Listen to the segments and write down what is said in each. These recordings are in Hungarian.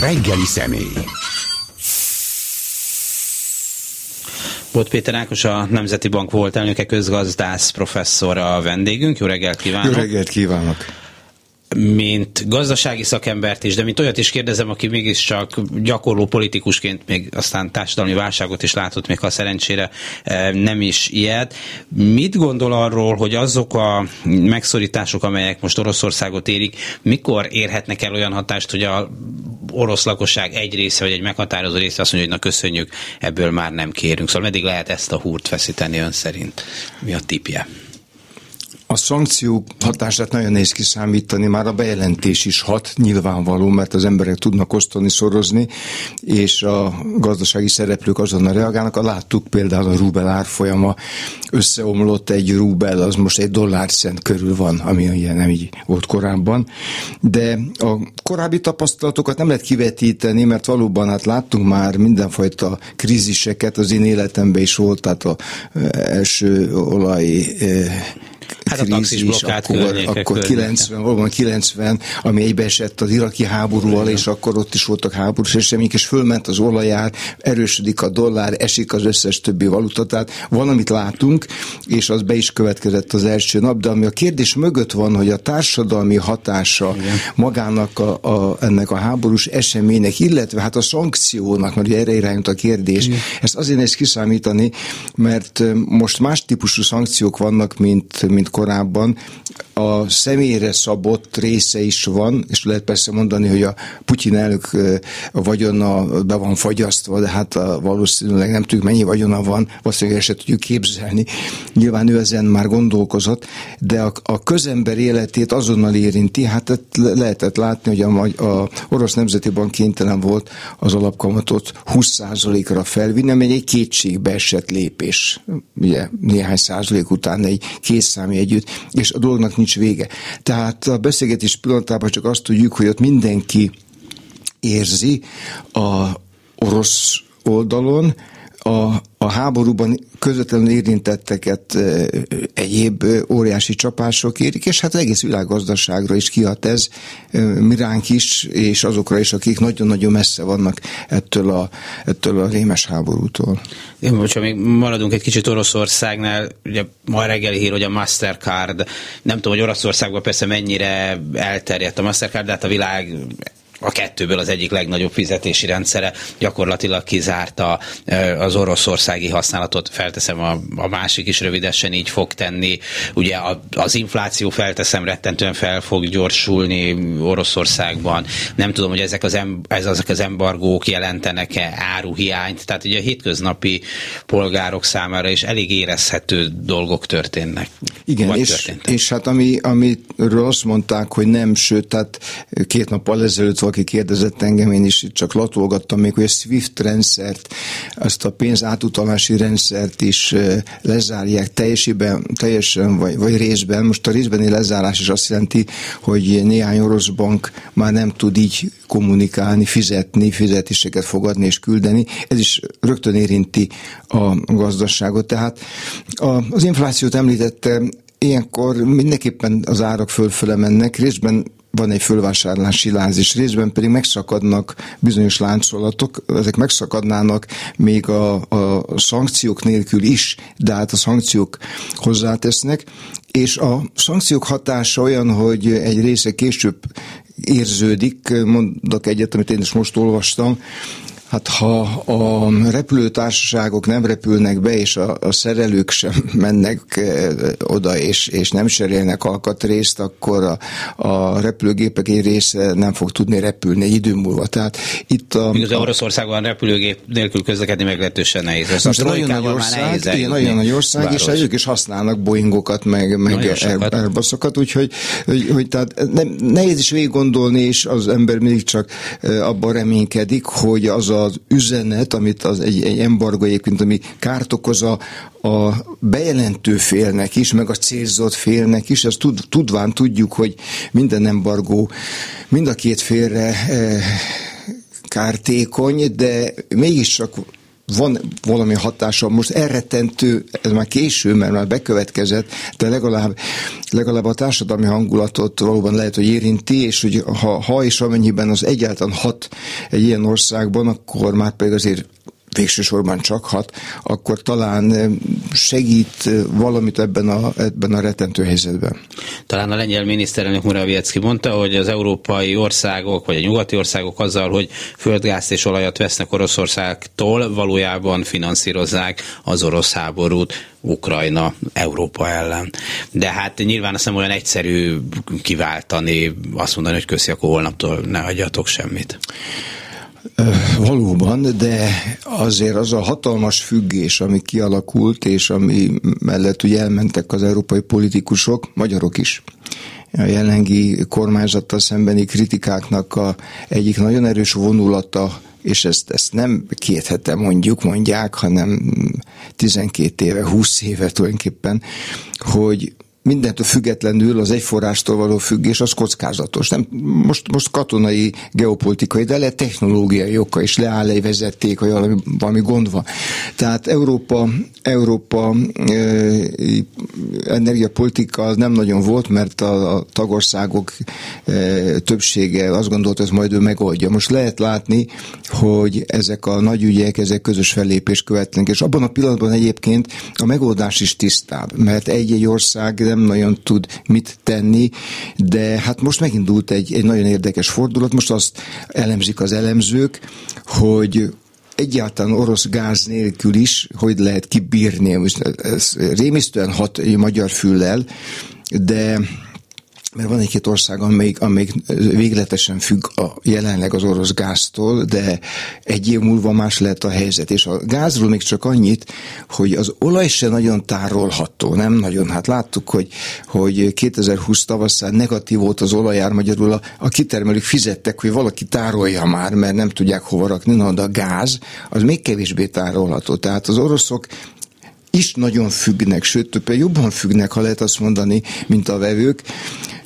reggeli személy. Bot Péter Ákos, a Nemzeti Bank volt elnöke, közgazdász professzor a vendégünk. Jó reggelt kívánok! Jó reggelt kívánok! Mint gazdasági szakembert is, de mint olyat is kérdezem, aki mégiscsak gyakorló politikusként még aztán társadalmi válságot is látott, még ha szerencsére e, nem is ilyet. Mit gondol arról, hogy azok a megszorítások, amelyek most Oroszországot érik, mikor érhetnek el olyan hatást, hogy a orosz lakosság egy része, vagy egy meghatározó része azt mondja, hogy na köszönjük, ebből már nem kérünk. Szóval meddig lehet ezt a húrt feszíteni ön szerint? Mi a tipje? A szankciók hatását nagyon nehéz kiszámítani, már a bejelentés is hat, nyilvánvaló, mert az emberek tudnak osztani, szorozni, és a gazdasági szereplők azonnal reagálnak. A láttuk például a rubel árfolyama összeomlott egy rubel, az most egy dollárcent körül van, ami ilyen nem így volt korábban. De a korábbi tapasztalatokat nem lehet kivetíteni, mert valóban hát láttunk már mindenfajta kríziseket, az én életemben is volt, tehát az első olaj hát krízis, akkor, akkor 90, valóban 90, ami egybeesett az iraki háborúval, és akkor ott is voltak háborús események, és fölment az olajár, erősödik a dollár, esik az összes többi valuta, tehát van, amit látunk, és az be is következett az első nap, de ami a kérdés mögött van, hogy a társadalmi hatása Igen. magának a, a, ennek a háborús eseménynek, illetve hát a szankciónak, mert ugye erre irányult a kérdés, Igen. ezt azért nehéz kiszámítani, mert most más típusú szankciók vannak, mint, mint korábban, a személyre szabott része is van, és lehet persze mondani, hogy a Putyin elnök vagyona be van fagyasztva, de hát valószínűleg nem tudjuk mennyi vagyona van, valószínűleg se tudjuk képzelni. Nyilván ő ezen már gondolkozott, de a, a közember életét azonnal érinti, hát lehetett látni, hogy a, a Orosz Nemzeti Bank kénytelen volt az alapkamatot 20%-ra felvinni, ami egy kétségbe esett lépés. Ugye néhány százalék után egy kétszámi együtt, és a dolognak nincs vége. Tehát a beszélgetés pillanatában csak azt tudjuk, hogy ott mindenki érzi a orosz oldalon, a, a háborúban közvetlenül érintetteket egyéb óriási csapások érik, és hát egész világgazdaságra is kihat ez, miránk is, és azokra is, akik nagyon-nagyon messze vannak ettől a, ettől a rémes háborútól. Én most, még maradunk egy kicsit Oroszországnál, ugye ma reggeli hír, hogy a Mastercard, nem tudom, hogy Oroszországban persze mennyire elterjedt a Mastercard, de hát a világ a kettőből az egyik legnagyobb fizetési rendszere gyakorlatilag kizárta az oroszországi használatot, felteszem a, a másik is rövidesen így fog tenni. Ugye az infláció felteszem rettentően fel fog gyorsulni Oroszországban. Nem tudom, hogy ezek az, em, ez, ezek az embargók jelentenek-e áruhiányt, tehát ugye a hétköznapi polgárok számára is elég érezhető dolgok történnek. Igen, és, és hát ami, amiről azt mondták, hogy nem, sőt, tehát két nappal ezelőtt aki kérdezett engem, én is csak latolgattam még, hogy a SWIFT rendszert, azt a pénz átutalási rendszert is lezárják teljesen, teljesen vagy, vagy részben. Most a részbeni lezárás is azt jelenti, hogy néhány orosz bank már nem tud így kommunikálni, fizetni, fizetéseket fogadni és küldeni. Ez is rögtön érinti a gazdaságot. Tehát az inflációt említette, ilyenkor mindenképpen az árak fölfele mennek, részben van egy fölvásárlási lánc, és részben pedig megszakadnak bizonyos láncolatok, ezek megszakadnának még a, a szankciók nélkül is, de hát a szankciók hozzátesznek, és a szankciók hatása olyan, hogy egy része később érződik, mondok egyet, amit én is most olvastam, Hát ha a repülőtársaságok nem repülnek be, és a, a szerelők sem mennek e, oda, és, és nem serélnek alkatrészt, akkor a, a repülőgépek egy része nem fog tudni repülni egy idő múlva. Tehát itt a, Igaz, a Oroszországban repülőgép nélkül közlekedni meglehetősen nehéz. Ez most nagyon nagy ország, igen, nagyon nagy ország, és ők is használnak Boeingokat, meg, meg Airbusokat, úgyhogy hogy, hogy tehát nem, nehéz is végig gondolni, és az ember mindig csak e, abban reménykedik, hogy az a az üzenet, amit az egy, egy embargo egyébként, ami kárt okoz a, a bejelentő félnek is, meg a célzott félnek is, ezt tud, tudván tudjuk, hogy minden embargó mind a két félre e, kártékony, de mégiscsak van valami hatása, most elrettentő, ez már késő, mert már bekövetkezett, de legalább, legalább a társadalmi hangulatot valóban lehet, hogy érinti, és hogy ha, ha és amennyiben az egyáltalán hat egy ilyen országban, akkor már pedig azért végső sorban csak hat, akkor talán segít valamit ebben a, ebben a retentő helyzetben. Talán a lengyel miniszterelnök Muraviecki mondta, hogy az európai országok, vagy a nyugati országok azzal, hogy földgázt és olajat vesznek Oroszországtól, valójában finanszírozzák az orosz háborút Ukrajna, Európa ellen. De hát nyilván azt nem olyan egyszerű kiváltani, azt mondani, hogy köszi, akkor holnaptól ne hagyjatok semmit. Valóban, de azért az a hatalmas függés, ami kialakult, és ami mellett ugye elmentek az európai politikusok, magyarok is, a jelenlegi kormányzattal szembeni kritikáknak a egyik nagyon erős vonulata, és ezt, ezt nem két hete mondjuk, mondják, hanem 12 éve, 20 éve tulajdonképpen, hogy mindentől függetlenül az egyforrástól való függés az kockázatos. Nem, most, most katonai, geopolitikai, de lehet technológiai oka is leáll egy vezeték, vagy valami, valami gond van. Tehát Európa, Európa e, energiapolitika az nem nagyon volt, mert a, a tagországok e, többsége azt gondolta, hogy majd ő megoldja. Most lehet látni, hogy ezek a nagy ügyek, ezek közös fellépés követnek, és abban a pillanatban egyébként a megoldás is tisztább, mert egy-egy ország nem nagyon tud mit tenni, de hát most megindult egy, egy nagyon érdekes fordulat, most azt elemzik az elemzők, hogy egyáltalán orosz gáz nélkül is, hogy lehet kibírni, ez rémisztően hat magyar füllel, de mert van egy-két ország, amelyik, amelyik végletesen függ a, jelenleg az orosz gáztól, de egy év múlva más lehet a helyzet. És a gázról még csak annyit, hogy az olaj se nagyon tárolható, nem nagyon. Hát láttuk, hogy, hogy 2020 tavaszán negatív volt az olajár, magyarul a, a kitermelők fizettek, hogy valaki tárolja már, mert nem tudják hova rakni, na, de a gáz az még kevésbé tárolható. Tehát az oroszok is nagyon függnek, sőt, többen jobban függnek, ha lehet azt mondani, mint a vevők.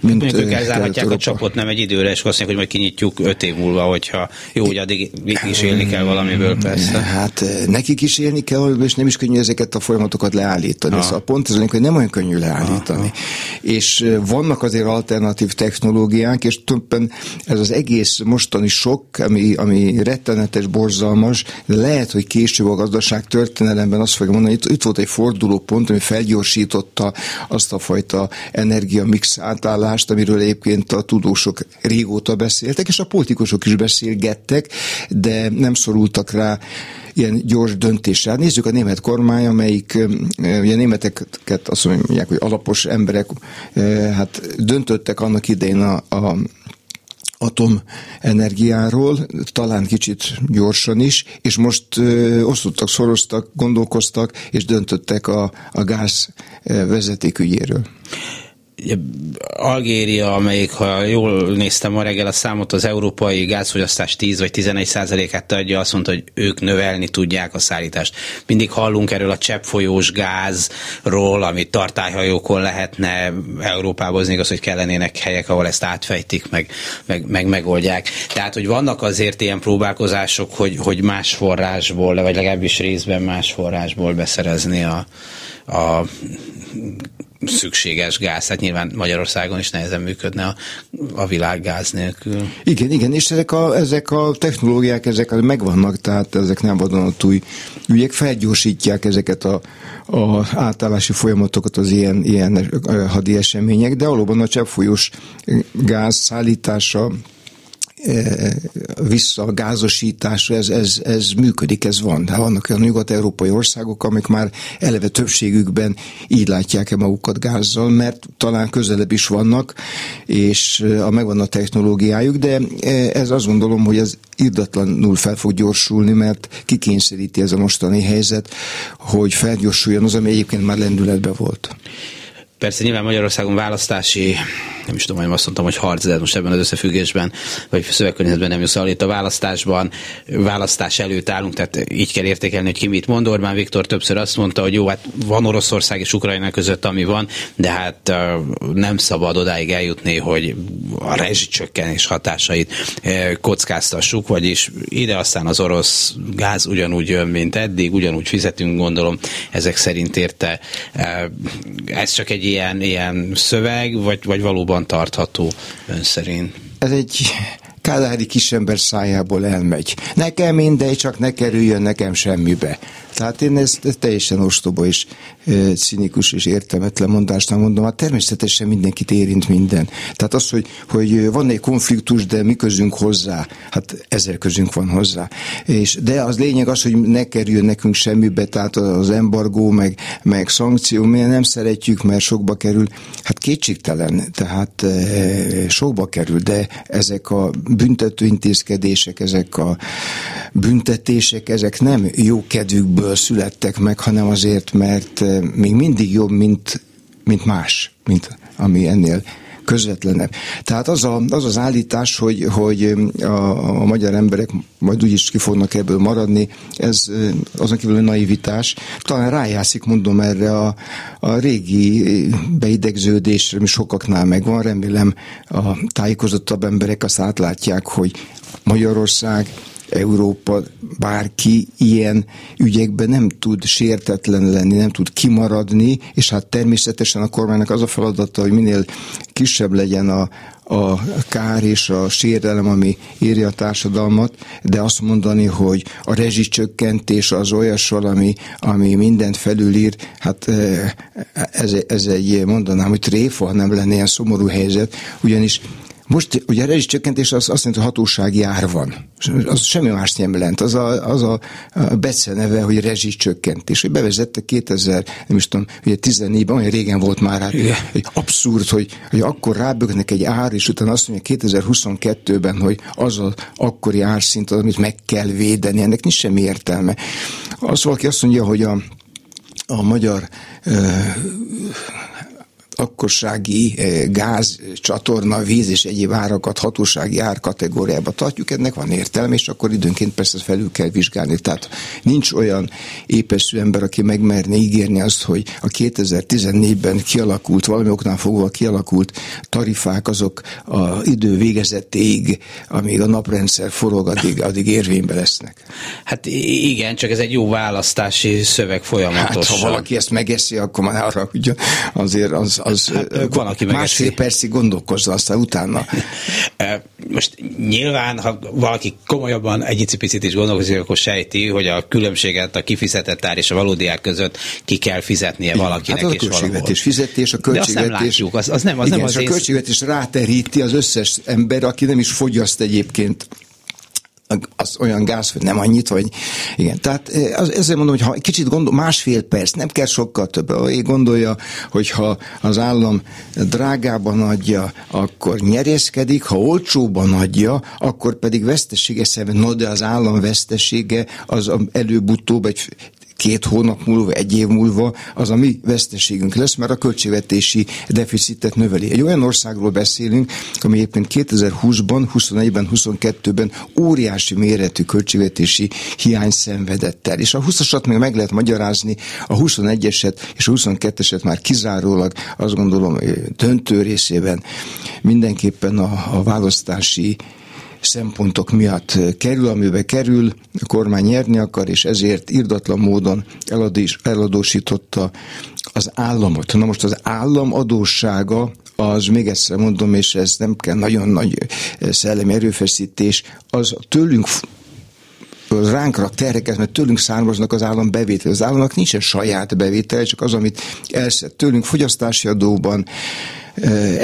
Mint Mondjuk ők elzárhatják a csapot nem egy időre, és azt mondják, hogy majd kinyitjuk öt év múlva, hogyha jó, hogy addig is élni kell valamiből persze. Hát nekik is élni kell, és nem is könnyű ezeket a folyamatokat leállítani. Ah. Szóval pont ez hogy nem olyan könnyű leállítani. Ah. És vannak azért alternatív technológiák, és többen ez az egész mostani sok, ami, ami rettenetes, borzalmas, de lehet, hogy később a gazdaság történelemben azt fogja mondani, itt, itt volt egy fordulópont, ami felgyorsította azt a fajta energiamix átállást, megoldást, amiről egyébként a tudósok régóta beszéltek, és a politikusok is beszélgettek, de nem szorultak rá ilyen gyors döntésre. Nézzük a német kormány, amelyik ugye németeket azt mondják, hogy alapos emberek hát döntöttek annak idején a, a atomenergiáról, talán kicsit gyorsan is, és most ö, osztottak, szoroztak, gondolkoztak, és döntöttek a, a gáz vezetékügyéről. Algéria, amelyik, ha jól néztem ma reggel a számot, az európai gázfogyasztás 10 vagy 11 százalékát adja, azt mondta, hogy ők növelni tudják a szállítást. Mindig hallunk erről a cseppfolyós gázról, amit tartályhajókon lehetne Európába hozni, igaz, hogy kellenének helyek, ahol ezt átfejtik, meg, meg, meg megoldják. Tehát, hogy vannak azért ilyen próbálkozások, hogy, hogy más forrásból, vagy legalábbis részben más forrásból beszerezni a, a szükséges gáz. Hát nyilván Magyarországon is nehezen működne a, a világ gáz nélkül. Igen, igen, és ezek a, ezek a technológiák, ezek megvannak, tehát ezek nem vadonatúj ügyek, felgyorsítják ezeket a, a átállási folyamatokat az ilyen, ilyen hadi események, de valóban a cseppfolyós gáz szállítása vissza a gázosításra, ez, ez, ez működik, ez van. De vannak olyan nyugat-európai országok, amik már eleve többségükben így látják e magukat gázzal, mert talán közelebb is vannak, és a megvan a technológiájuk, de ez azt gondolom, hogy ez irdatlanul fel fog gyorsulni, mert kikényszeríti ez a mostani helyzet, hogy felgyorsuljon az, ami egyébként már lendületben volt Persze nyilván Magyarországon választási, nem is tudom, hogy azt mondtam, hogy harc, de most ebben az összefüggésben, vagy szövegkörnyezetben nem jössz itt a választásban, választás előtt állunk, tehát így kell értékelni, hogy ki mit mond. Orbán Viktor többször azt mondta, hogy jó, hát van Oroszország és Ukrajna között, ami van, de hát nem szabad odáig eljutni, hogy a rezsicsökkenés hatásait kockáztassuk, vagyis ide aztán az orosz gáz ugyanúgy jön, mint eddig, ugyanúgy fizetünk, gondolom, ezek szerint érte. Ez csak egy ilyen, ilyen szöveg, vagy, vagy valóban tartható ön szerint? Ez egy kádári kisember szájából elmegy. Nekem mindegy, csak ne kerüljön nekem semmibe. Tehát én ezt, teljesen ostoba és e, cinikus és értelmetlen mondásnak mondom. Hát természetesen mindenkit érint minden. Tehát az, hogy, hogy van egy konfliktus, de mi közünk hozzá, hát ezer közünk van hozzá. És, de az lényeg az, hogy ne kerüljön nekünk semmibe, tehát az embargó, meg, meg szankció, mi nem szeretjük, mert sokba kerül. Hát kétségtelen, tehát e, sokba kerül, de ezek a büntető intézkedések, ezek a büntetések, ezek nem jó kedvükből születtek meg, hanem azért, mert eh, még mindig jobb, mint, mint más, mint ami ennél közvetlenebb. Tehát az, a, az az állítás, hogy, hogy a, a magyar emberek majd úgyis ki fognak ebből maradni, ez azon kívül naivitás. Talán rájászik, mondom erre a, a régi beidegződésre, ami sokaknál megvan. Remélem a tájékozottabb emberek azt átlátják, hogy Magyarország Európa bárki ilyen ügyekben nem tud sértetlen lenni, nem tud kimaradni, és hát természetesen a kormánynak az a feladata, hogy minél kisebb legyen a, a kár és a sérelem, ami írja a társadalmat, de azt mondani, hogy a rezsicsökkentés az olyas valami, ami mindent felülír, hát eh, ez, ez egy, mondanám, hogy tréfa, nem lenne ilyen szomorú helyzet, ugyanis most ugye a rezsicsökkentés az azt jelenti, hogy hatósági ár van. Az semmi más nem jelent. Az a, az a, a BECE neve, hogy rezsicsökkentés. Hogy bevezette 2000, nem is tudom, ugye 14-ben, olyan régen volt már, hát, hogy abszurd, hogy, hogy akkor rábögnek egy ár, és utána azt mondja 2022-ben, hogy az az akkori árszint, az, amit meg kell védeni. Ennek nincs semmi értelme. Az valaki azt mondja, hogy a, a magyar lakossági eh, gáz, csatorna, víz és egyéb árakat hatósági árkategóriába tartjuk, ennek van értelme, és akkor időnként persze felül kell vizsgálni. Tehát nincs olyan épeszű ember, aki megmerne ígérni azt, hogy a 2014-ben kialakult, valami oknál fogva kialakult tarifák, azok a idő végezetéig, amíg a naprendszer forog, addig, addig érvénybe lesznek. Hát igen, csak ez egy jó választási szöveg folyamatosan. Hát, ha valaki ezt megeszi, akkor már arra, hogy azért az, az hát, van, aki másfél percig gondolkozza, aztán utána. Most nyilván, ha valaki komolyabban egy picit is gondolkozik, akkor sejti, hogy a különbséget a kifizetett ár és a valódi ár között ki kell fizetnie valakinek. Hát az a költségvetés fizetés, a költségvetés. De azt nem látjuk, az, az nem az, igen, nem az a költségvetés ráteríti az összes ember, aki nem is fogyaszt egyébként az olyan gáz, hogy nem annyit, vagy igen. Tehát eh, az, ezért mondom, hogy ha kicsit gondol, másfél perc, nem kell sokkal több. Gondolja, hogy ha az állam drágában adja, akkor nyerészkedik, ha olcsóban adja, akkor pedig vesztesége szemben, no de az állam vesztesége az előbb-utóbb egy két hónap múlva, egy év múlva az a mi veszteségünk lesz, mert a költségvetési deficitet növeli. Egy olyan országról beszélünk, ami éppen 2020-ban, 21-ben, 22-ben óriási méretű költségvetési hiány szenvedett el. És a 20-asat még meg lehet magyarázni, a 21-eset és a 22-eset már kizárólag azt gondolom döntő részében mindenképpen a, a választási szempontok miatt kerül, amibe kerül, a kormány nyerni akar, és ezért irdatlan módon eladés, eladósította az államot. Na most az állam adóssága az még egyszer mondom, és ez nem kell nagyon nagy szellemi erőfeszítés, az tőlünk ránk rak terheket, mert tőlünk származnak az állam bevétel. Az államnak nincsen saját bevétel, csak az, amit elszed tőlünk fogyasztási adóban,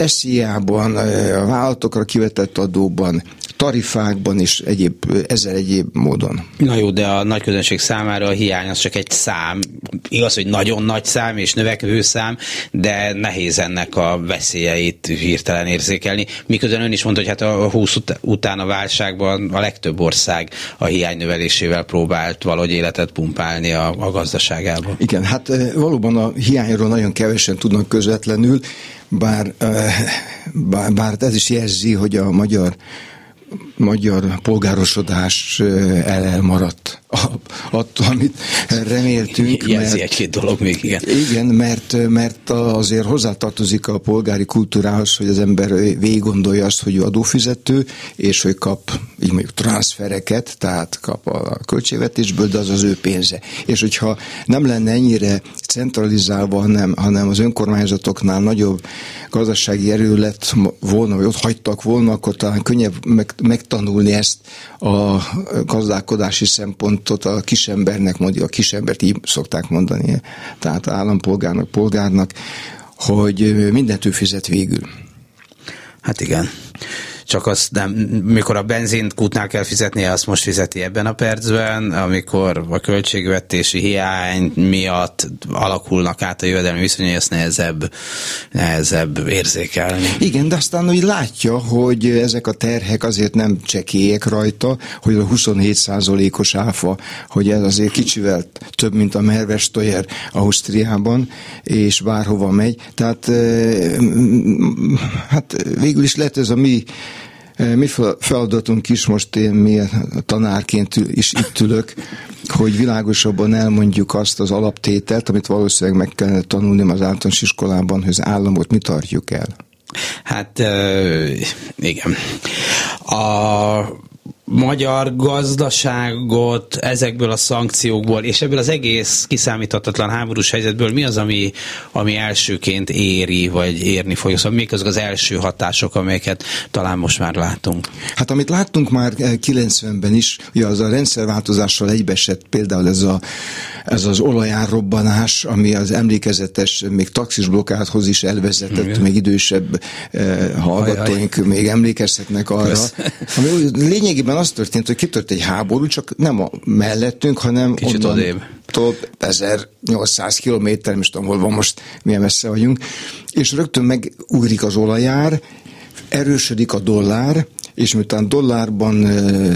SZIA-ban, a vállalatokra kivetett adóban, tarifákban és egyéb, ezzel egyéb módon. Na jó, de a nagy közönség számára a hiány az csak egy szám. Igaz, hogy nagyon nagy szám és növekvő szám, de nehéz ennek a veszélyeit hirtelen érzékelni. Miközben ön is mondta, hogy hát a 20 után a válságban a legtöbb ország a hiány növelésével próbált valahogy életet pumpálni a, a gazdaságába. Igen, hát valóban a hiányról nagyon kevesen tudnak közvetlenül, bár, bár, bár ez is jelzi, hogy a magyar magyar polgárosodás elmaradt attól, amit reméltünk. Jelzi mert, egy-két dolog még, igen. Igen, mert, mert azért hozzátartozik a polgári kultúrához, hogy az ember végig gondolja azt, hogy ő adófizető, és hogy kap így mondjuk transfereket, tehát kap a költségvetésből, de az az ő pénze. És hogyha nem lenne ennyire centralizálva, hanem, hanem az önkormányzatoknál nagyobb gazdasági erő lett volna, vagy ott hagytak volna, akkor talán könnyebb meg, megtanulni ezt a gazdálkodási szempontot a kisembernek, mondja, a kisembert így szokták mondani, tehát állampolgárnak, polgárnak, hogy mindent ő fizet végül. Hát igen csak azt nem, mikor a benzint kútnál kell fizetnie, azt most fizeti ebben a percben, amikor a költségvetési hiány miatt alakulnak át a jövedelmi viszonyai, azt nehezebb, nehezebb érzékelni. Igen, de aztán hogy látja, hogy ezek a terhek azért nem csekélyek rajta, hogy a 27 os áfa, hogy ez azért kicsivel több, mint a Merves Toyer Ausztriában, és bárhova megy. Tehát hát végül is lehet ez a mi mi feladatunk is most én mi tanárként is itt ülök, hogy világosabban elmondjuk azt az alaptételt, amit valószínűleg meg kellene tanulni az általános iskolában, hogy az államot mi tartjuk el. Hát igen. A magyar gazdaságot ezekből a szankciókból, és ebből az egész kiszámíthatatlan háborús helyzetből mi az, ami, ami elsőként éri, vagy érni fog? Szóval mik azok az első hatások, amelyeket talán most már látunk? Hát amit láttunk már 90-ben is, ugye az a rendszerváltozással egybeesett például ez, a, ez az olajárrobbanás, ami az emlékezetes, még taxis blokkádhoz is elvezetett, Igen. még idősebb eh, hallgatóink Ajaj. még emlékezhetnek arra. Kösz. Ami lényegében az történt, hogy kitört egy háború, csak nem a mellettünk, hanem Kicsit onnan, odébb. 1800 kilométer, most tudom, hol van most, milyen messze vagyunk, és rögtön megugrik az olajár, erősödik a dollár, és miután dollárban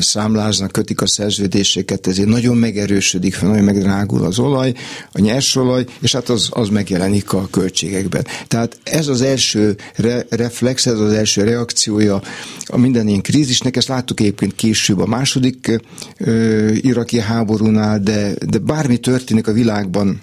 számláznak, kötik a szerződéseket, ezért nagyon megerősödik, nagyon megdrágul az olaj, a nyersolaj, és hát az, az megjelenik a költségekben. Tehát ez az első re, reflex, ez az első reakciója a minden ilyen krízisnek, ezt láttuk egyébként később a második ö, iraki háborúnál, de, de bármi történik a világban,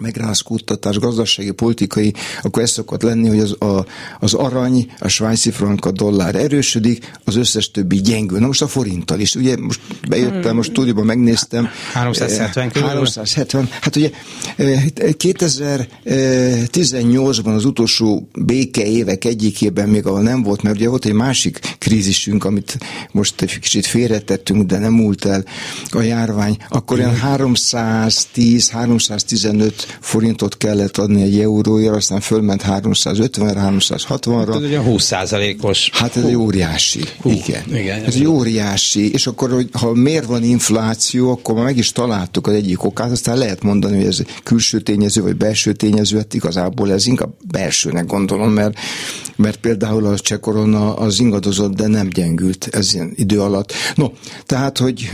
megrázkódtatás, gazdasági, politikai, akkor ez szokott lenni, hogy az, a, az arany, a svájci frank, a dollár erősödik, az összes többi gyengül. Na most a forinttal is. Ugye most bejöttem, most stúdióban megnéztem. 370 körül? 370. Hát ugye 2018-ban eh, az utolsó béke évek egyikében még ahol nem volt, mert ugye volt egy másik krízisünk, amit most egy kicsit félretettünk, de nem múlt el a járvány, akkor olyan 310-315 forintot kellett adni egy euróért, aztán fölment 350-360-ra. Ez ugye 20 os Hát ez egy óriási. Hú, igen. igen. Ez egy óriási. És akkor, hogy ha miért van infláció, akkor már meg is találtuk az egyik okát, aztán lehet mondani, hogy ez külső tényező, vagy belső tényező, hát igazából ez inkább belsőnek gondolom, mert, mert például a cseh korona az ingadozott, de nem gyengült ez ilyen idő alatt. No, tehát, hogy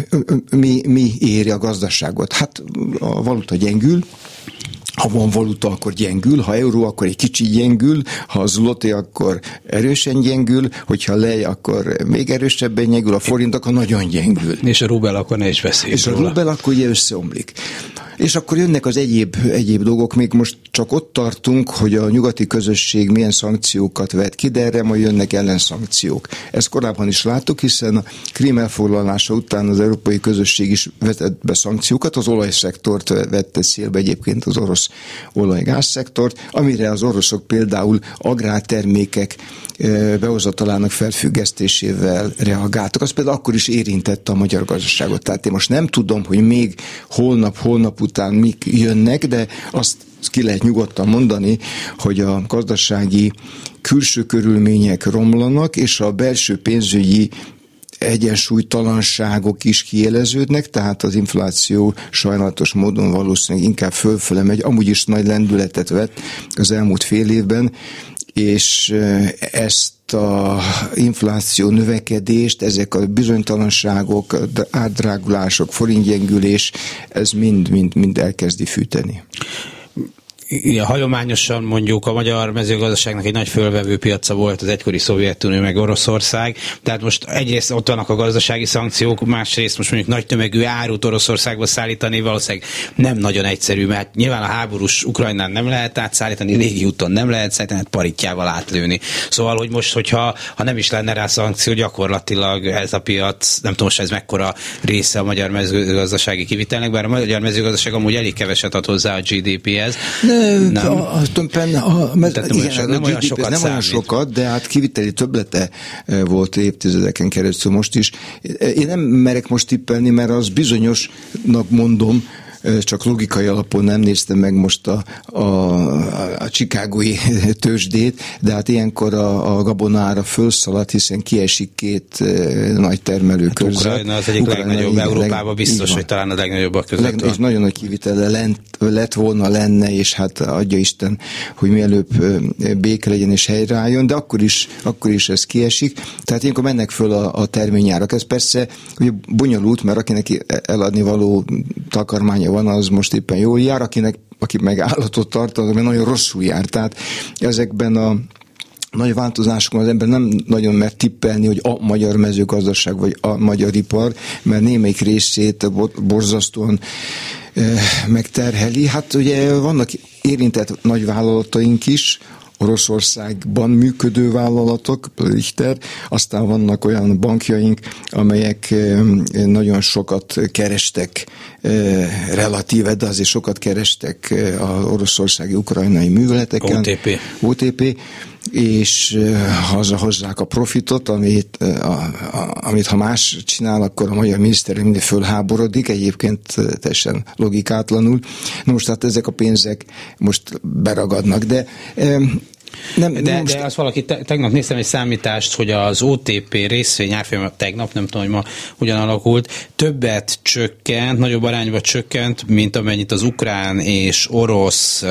mi, mi éri a gazdaságot? Hát a valuta gyengül, ha van valuta, akkor gyengül, ha euró, akkor egy kicsi gyengül, ha zloty, akkor erősen gyengül, hogyha lej, akkor még erősebben gyengül, a forint, akkor nagyon gyengül. És a rubel akkor ne is beszéljünk És a rubel akkor ugye összeomlik. És akkor jönnek az egyéb, egyéb dolgok, még most csak ott tartunk, hogy a nyugati közösség milyen szankciókat vet ki, de erre majd jönnek ellenszankciók. Ezt korábban is láttuk, hiszen a Krím elfoglalása után az európai közösség is vetett be szankciókat, az olajszektort vette szélbe egyébként az orosz olaj-gázszektort, amire az oroszok például agrártermékek behozatalának felfüggesztésével reagáltak. Az például akkor is érintette a magyar gazdaságot. Tehát én most nem tudom, hogy még holnap, holnap után mik jönnek, de azt ki lehet nyugodtan mondani, hogy a gazdasági külső körülmények romlanak, és a belső pénzügyi egyensúlytalanságok is kieleződnek, tehát az infláció sajnálatos módon valószínűleg inkább fölfele megy, amúgy is nagy lendületet vett az elmúlt fél évben, és ezt a infláció növekedést, ezek a bizonytalanságok, átdrágulások, forintgyengülés, ez mind, mind, mind elkezdi fűteni igen, hagyományosan mondjuk a magyar mezőgazdaságnak egy nagy fölvevő piaca volt az egykori Szovjetunió meg Oroszország, tehát most egyrészt ott vannak a gazdasági szankciók, másrészt most mondjuk nagy tömegű árut Oroszországba szállítani valószínűleg nem nagyon egyszerű, mert nyilván a háborús Ukrajnán nem lehet átszállítani, légi úton nem lehet szállítani, hát paritjával átlőni. Szóval, hogy most, hogyha ha nem is lenne rá szankció, gyakorlatilag ez a piac, nem tudom most ez mekkora része a magyar mezőgazdasági kivitelnek, bár a magyar mezőgazdaság amúgy elég keveset ad hozzá a GDP-hez. Ne, nem. A, a, a, mert, nem, igen, olyan, nem, olyan sokat, nem olyan sokat, de hát kiviteli töblete volt évtizedeken keresztül most is. Én nem merek most tippelni, mert az bizonyosnak mondom, csak logikai alapon nem néztem meg most a, a, a csikágói tőzsdét, de hát ilyenkor a, a gabonára fölszaladt, hiszen kiesik két nagy termelőkörzet. Hát Ukrajna az egyik Ukrajna, legnagyobb igen, Európában, biztos, hogy talán a legnagyobb között. Leg, és nagyon nagy kivitele lent, lett volna, lenne, és hát adja Isten, hogy mielőbb béke legyen és helyreálljon, de akkor is, akkor is ez kiesik. Tehát ilyenkor mennek föl a, a terményárak. Ez persze ugye bonyolult, mert akinek eladni való takarmánya van, az most éppen jól jár, akinek, aki meg állatot tart, az nagyon rosszul jár. Tehát ezekben a nagy változásokon az ember nem nagyon mer tippelni, hogy a magyar mezőgazdaság vagy a magyar ipar, mert némelyik részét borzasztóan megterheli. Hát ugye vannak érintett nagy vállalataink is, Oroszországban működő vállalatok, Richter, aztán vannak olyan bankjaink, amelyek nagyon sokat kerestek, relatíve, de azért sokat kerestek az oroszországi ukrajnai műveleteken. OTP. OTP és hazahozzák a profitot, amit, a, a, amit ha más csinál, akkor a magyar miniszter mindig fölháborodik, egyébként teljesen logikátlanul. Na most hát ezek a pénzek most beragadnak, de nem, de, most... de azt valaki, te, tegnap néztem egy számítást, hogy az OTP részvény árfolyama tegnap, nem tudom, hogy ma hogyan alakult, többet csökkent, nagyobb arányba csökkent, mint amennyit az ukrán és orosz,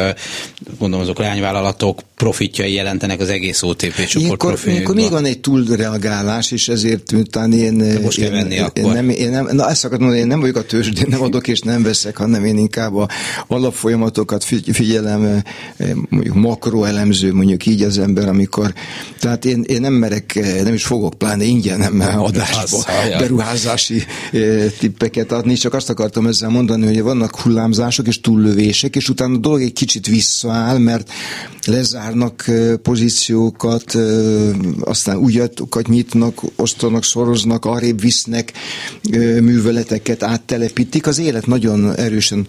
gondolom azok lányvállalatok profitjai jelentenek az egész OTP csoport Akkor még van egy túlreagálás, és ezért miután én... De most kell venni én, akkor. Én nem, én nem, na ezt akartam mondani, én nem vagyok a tőzsdén, nem adok és nem veszek, hanem én inkább a alapfolyamatokat figyelem, mondjuk makroelemző, mondjuk így az ember, amikor... Tehát én, én nem merek, nem is fogok pláne ingyen nem adásba beruházási tippeket adni, csak azt akartam ezzel mondani, hogy vannak hullámzások és túllövések, és utána a dolog egy kicsit visszaáll, mert lezár zárnak pozíciókat, aztán újatokat nyitnak, osztanak, szoroznak, arrébb visznek műveleteket, áttelepítik. Az élet nagyon erősen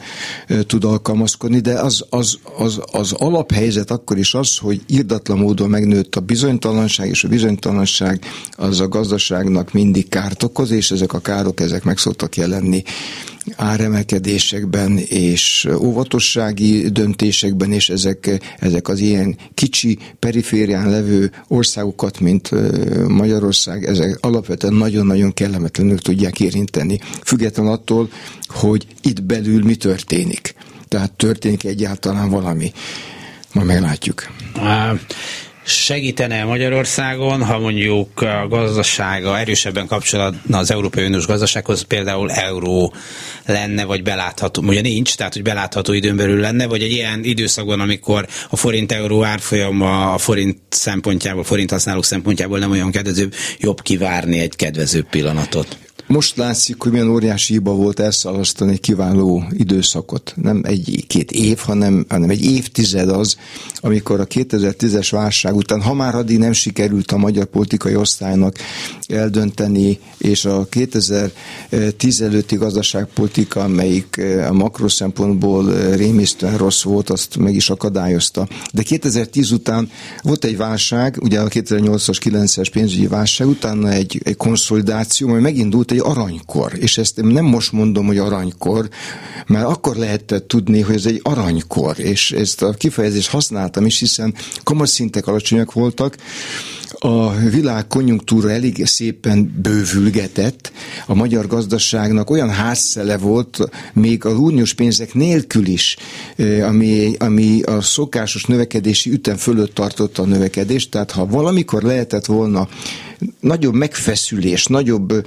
tud alkalmazkodni, de az, az, az, az alaphelyzet akkor is az, hogy irdatlan módon megnőtt a bizonytalanság, és a bizonytalanság az a gazdaságnak mindig kárt okoz, és ezek a károk, ezek meg szoktak jelenni áremelkedésekben és óvatossági döntésekben, és ezek, ezek az ilyen kicsi periférián levő országokat, mint Magyarország, ezek alapvetően nagyon-nagyon kellemetlenül tudják érinteni, független attól, hogy itt belül mi történik. Tehát történik egyáltalán valami. Ma meglátjuk segítene Magyarországon, ha mondjuk a gazdasága erősebben kapcsolatna az Európai Uniós gazdasághoz, például euró lenne, vagy belátható, ugye nincs, tehát hogy belátható időn belül lenne, vagy egy ilyen időszakban, amikor a forint-euró árfolyama a forint szempontjából, forint használók szempontjából nem olyan kedvező, jobb kivárni egy kedvező pillanatot. Most látszik, hogy milyen óriási hiba volt elszalasztani egy kiváló időszakot. Nem egy-két év, hanem, hanem egy évtized az, amikor a 2010-es válság után, ha már addig nem sikerült a magyar politikai osztálynak eldönteni, és a 2010 előtti gazdaságpolitika, amelyik a makro szempontból rémisztően rossz volt, azt meg is akadályozta. De 2010 után volt egy válság, ugye a 2008-as, 9-es pénzügyi válság, utána egy, egy konszolidáció, majd megindult egy egy aranykor, és ezt nem most mondom, hogy aranykor, mert akkor lehetett tudni, hogy ez egy aranykor, és ezt a kifejezést használtam is, hiszen kamatszintek alacsonyak voltak, a világ konjunktúra elég szépen bővülgetett, a magyar gazdaságnak olyan házszele volt, még a uniós pénzek nélkül is, ami, ami a szokásos növekedési ütem fölött tartotta a növekedést, tehát ha valamikor lehetett volna nagyobb megfeszülés, nagyobb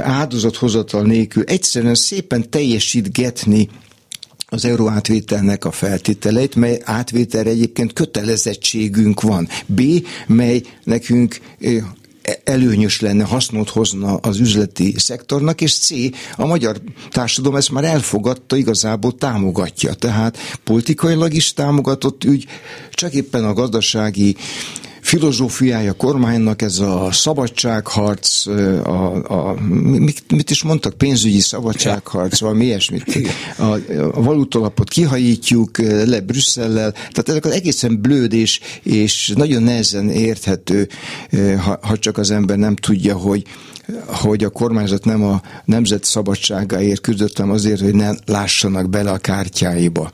áldozathozatal nélkül egyszerűen szépen teljesítgetni az euró átvételnek a feltételeit, mely átvételre egyébként kötelezettségünk van. B, mely nekünk előnyös lenne, hasznot hozna az üzleti szektornak, és C, a magyar társadalom ezt már elfogadta, igazából támogatja. Tehát politikailag is támogatott ügy, csak éppen a gazdasági filozófiája kormánynak ez a szabadságharc, a, a, mit, mit is mondtak, pénzügyi szabadságharc, valami ilyesmit. A, a valutalapot kihajítjuk le Brüsszellel, tehát ezek az egészen blőd és, és nagyon nehezen érthető, ha, ha csak az ember nem tudja, hogy hogy a kormányzat nem a nemzet szabadságáért küzdött, hanem azért, hogy ne lássanak bele a kártyáiba.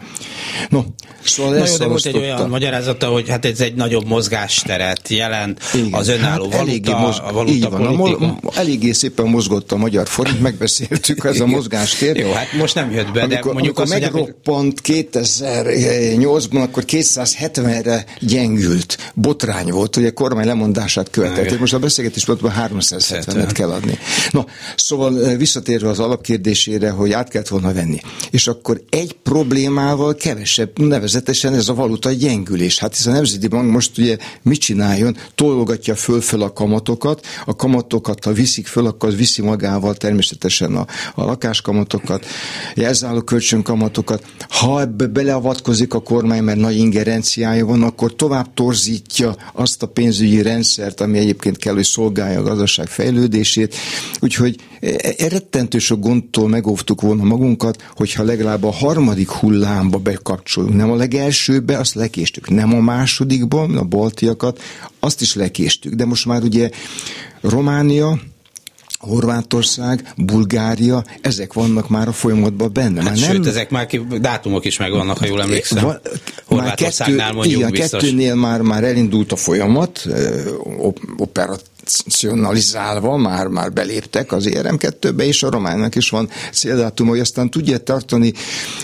No, szóval Na jó, de volt egy olyan magyarázata, hogy hát ez egy nagyobb mozgásteret jelent Igen, az önálló hát valuta, eléggé moz... a valuta így van, politika. A, eléggé szépen mozgott a magyar forint, megbeszéltük ez a mozgástér. jó, hát most nem jött be, amikor, de mondjuk amikor azt, megroppant 2008-ban, akkor 270-re gyengült. Botrány volt, hogy a kormány lemondását követett. Most a beszélgetés pontban 370-et kell adni. No, szóval eh, visszatérve az alapkérdésére, hogy át kellett volna venni. És akkor egy problémával kevesebb, nevezetesen ez a valuta gyengülés. Hát hisz a Nemzeti Bank most ugye mit csináljon? Tologatja föl-föl a kamatokat, a kamatokat, ha viszik föl, akkor viszi magával természetesen a, a lakáskamatokat, jelzáló kölcsönkamatokat. Ha ebbe beleavatkozik a kormány, mert nagy ingerenciája van, akkor tovább torzítja azt a pénzügyi rendszert, ami egyébként kell, hogy szolgálja a gazdaság fejlődését. Úgyhogy e, rettentő sok gondtól megóvtuk volna magunkat, hogyha legalább a harmadik hullámba bekapcsolunk. Nem a legelsőbe, azt lekéstük. Nem a másodikban, a baltiakat, azt is lekéstük. De most már ugye Románia, Horvátország, Bulgária, ezek vannak már a folyamatban benne. Hát már sőt, ezek már ki, dátumok is megvannak, ha jól emlékszem. Va, Horvátországnál mondjuk igen, biztos. kettőnél már, már elindult a folyamat, operat, operacionalizálva már, már beléptek az ERM2-be, és a románnak is van céldátum, hogy aztán tudja tartani,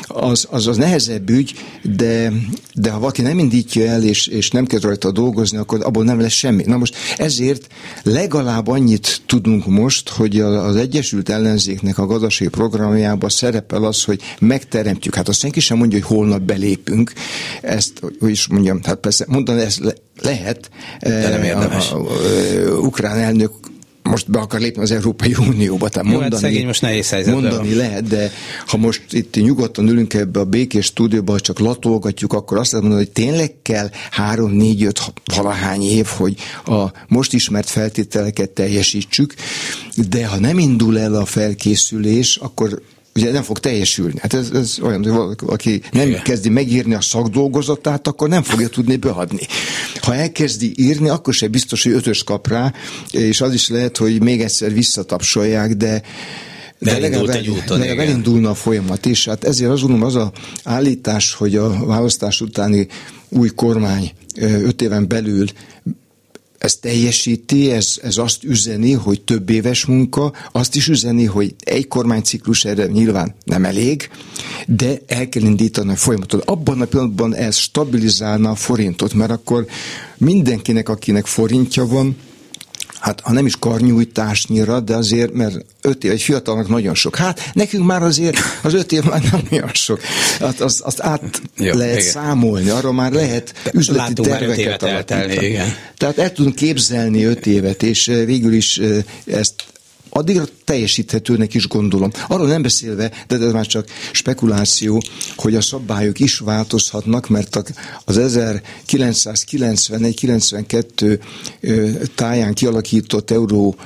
az, az, az nehezebb ügy, de, de ha valaki nem indítja el, és, és nem kezd rajta dolgozni, akkor abból nem lesz semmi. Na most ezért legalább annyit tudunk most, hogy az Egyesült Ellenzéknek a gazdasági programjában szerepel az, hogy megteremtjük. Hát azt senki sem mondja, hogy holnap belépünk. Ezt, hogy is mondjam, hát persze mondani ezt le, lehet. De nem érdemes. A, a, a, ukrán elnök most be akar lépni az Európai Unióba, tehát Jó, hát mondani, hát most nehéz mondani van. lehet, de ha most itt nyugodtan ülünk ebbe a békés stúdióba, csak latolgatjuk, akkor azt mondani, hogy tényleg kell három, négy, öt, valahány év, hogy a most ismert feltételeket teljesítsük, de ha nem indul el a felkészülés, akkor ugye nem fog teljesülni. Hát ez, ez olyan, hogy valaki nem Igen. kezdi megírni a szakdolgozatát, akkor nem fogja tudni beadni. Ha elkezdi írni, akkor se biztos, hogy ötös kap rá, és az is lehet, hogy még egyszer visszatapsolják, de de elindult egy úton, legalább elindulna a folyamat, és hát ezért azt gondolom az a állítás, hogy a választás utáni új kormány öt éven belül ez teljesíti, ez, ez azt üzeni, hogy több éves munka, azt is üzeni, hogy egy kormányciklus erre nyilván nem elég, de el kell indítani a folyamatot. Abban a pillanatban ez stabilizálna a forintot, mert akkor mindenkinek, akinek forintja van, hát ha nem is karnyújtásnyira, de azért, mert öt év, egy fiatalnak nagyon sok. Hát nekünk már azért az öt év már nem olyan sok. Hát azt, azt át Jó, lehet igen. számolni, arra már lehet üzleti Látunk terveket alapítani. Tehát el tudunk képzelni öt évet, és eh, végül is eh, ezt addigra teljesíthetőnek is gondolom. Arról nem beszélve, de ez már csak spekuláció, hogy a szabályok is változhatnak, mert az 1991-92 táján kialakított euró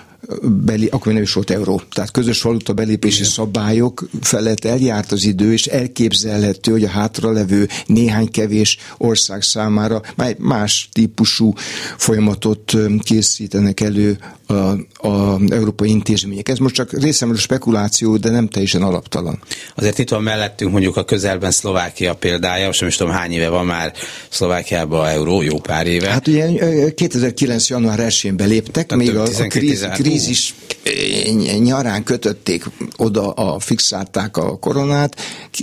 beli, akkor nem is volt euró, tehát közös valuta belépési Igen. szabályok felett eljárt az idő, és elképzelhető, hogy a hátralevő néhány kevés ország számára más típusú folyamatot készítenek elő a, a európai intézmények. Ez most csak részemről spekuláció, de nem teljesen alaptalan. Azért itt van mellettünk mondjuk a közelben Szlovákia példája, most nem is tudom hány éve van már Szlovákiában euró, jó pár éve. Hát ugye 2009. január 1-én beléptek, Tehát még a, a kríz, krízis nyarán kötötték oda, a, fixálták a koronát,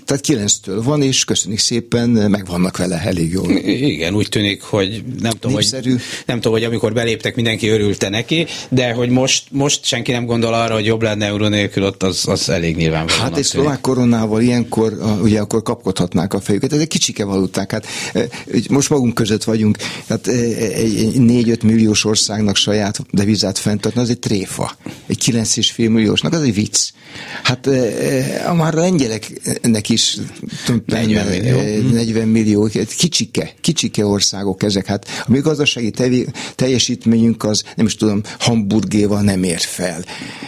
tehát 9-től van, és köszönjük szépen, megvannak vele elég jól. Igen, úgy tűnik, hogy nem tudom, hogy, nem tudom, hogy amikor beléptek, mindenki örülte neki, de hogy most, most senki nem gondol arra, hogy jobb lenne euró nélkül, ott az, az elég nyilvánvaló. Hát és szlovák koronával ilyenkor, ugye akkor kapkodhatnák a fejüket. Ez egy kicsike valuták. Hát, most magunk között vagyunk, tehát egy 4-5 milliós országnak saját devizát fenntartani, az egy tréfa. Egy 9,5 milliósnak, az egy vicc. Hát már a lengyeleknek is 40 millió. 40 millió, kicsike, kicsike országok ezek. Hát a mi gazdasági teljesítményünk az, nem is tudom, Hamburgéval nem ér fel.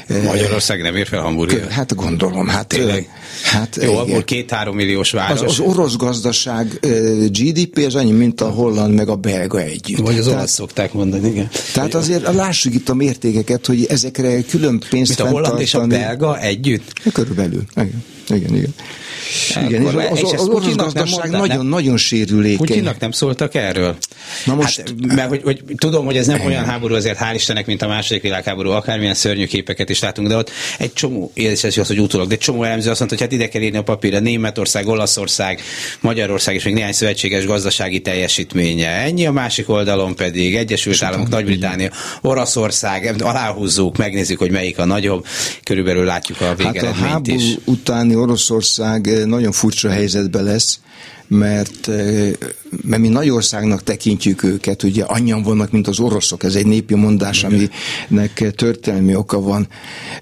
Magyarország nem ér fel Hamburgéval? Hát gondolom, hát tényleg. Hát, Jó, igen. akkor két-három milliós város. Az, az orosz gazdaság GDP az annyi, mint a holland meg a belga együtt. Vagy az olasz szokták mondani, igen. Tehát azért lássuk itt a mértékeket, hogy ezekre külön pénzt Mint a holland és a belga együtt? Körülbelül, igen. Igen, igen. Igen, és az, az, az orosz gazdaság nagyon, nagyon sérülékeny. Putyinak nem szóltak erről? Na most, hát, mert hogy, hogy, tudom, hogy ez nem olyan háború azért, hál' Istennek, mint a második világháború, akármilyen szörnyű képeket is látunk, de ott egy csomó, és ez az, hogy utólag, de csomó elemző azt mondta, hogy hát ide kell írni a papírra Németország, Olaszország, Magyarország és még néhány szövetséges gazdasági teljesítménye. Ennyi a másik oldalon pedig Egyesült Államok, Nagy-Británia, Oroszország, aláhúzzuk, megnézzük, hogy melyik a nagyobb, körülbelül látjuk a végeredményt hát a háború is. utáni Oroszország nagyon furcsa helyzetben lesz, mert, eh, mert mi nagy országnak tekintjük őket, ugye annyian vannak, mint az oroszok, ez egy népi mondás, aminek történelmi oka van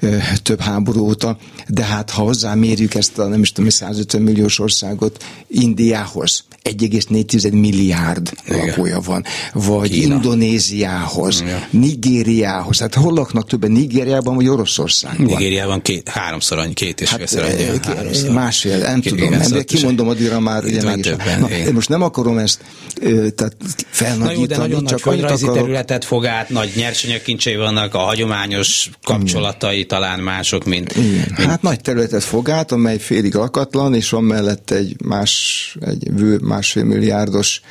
eh, több háború óta, de hát ha hozzámérjük ezt a nem is tudom, 150 milliós országot Indiához, 1,4 milliárd Igen. lakója van, vagy Kína. Indonéziához, Igen. Nigériához, hát hol laknak többen, Nigériában vagy Oroszországban? Nigériában két, háromszor annyi, két és hát, annyi, Másfél, nem tudom, nem, de kimondom addigra már, ugye. Többen, Na, én most nem akarom ezt tehát felnagyítani. Na jó, de nagyon csak nagy akarok... területet fog át, nagy nyersanyagkincsei vannak, a hagyományos kapcsolatai Igen. talán mások, mint, Igen. mint... Hát nagy területet fog át, amely félig lakatlan, és van mellett egy más, egy bő másfél milliárdos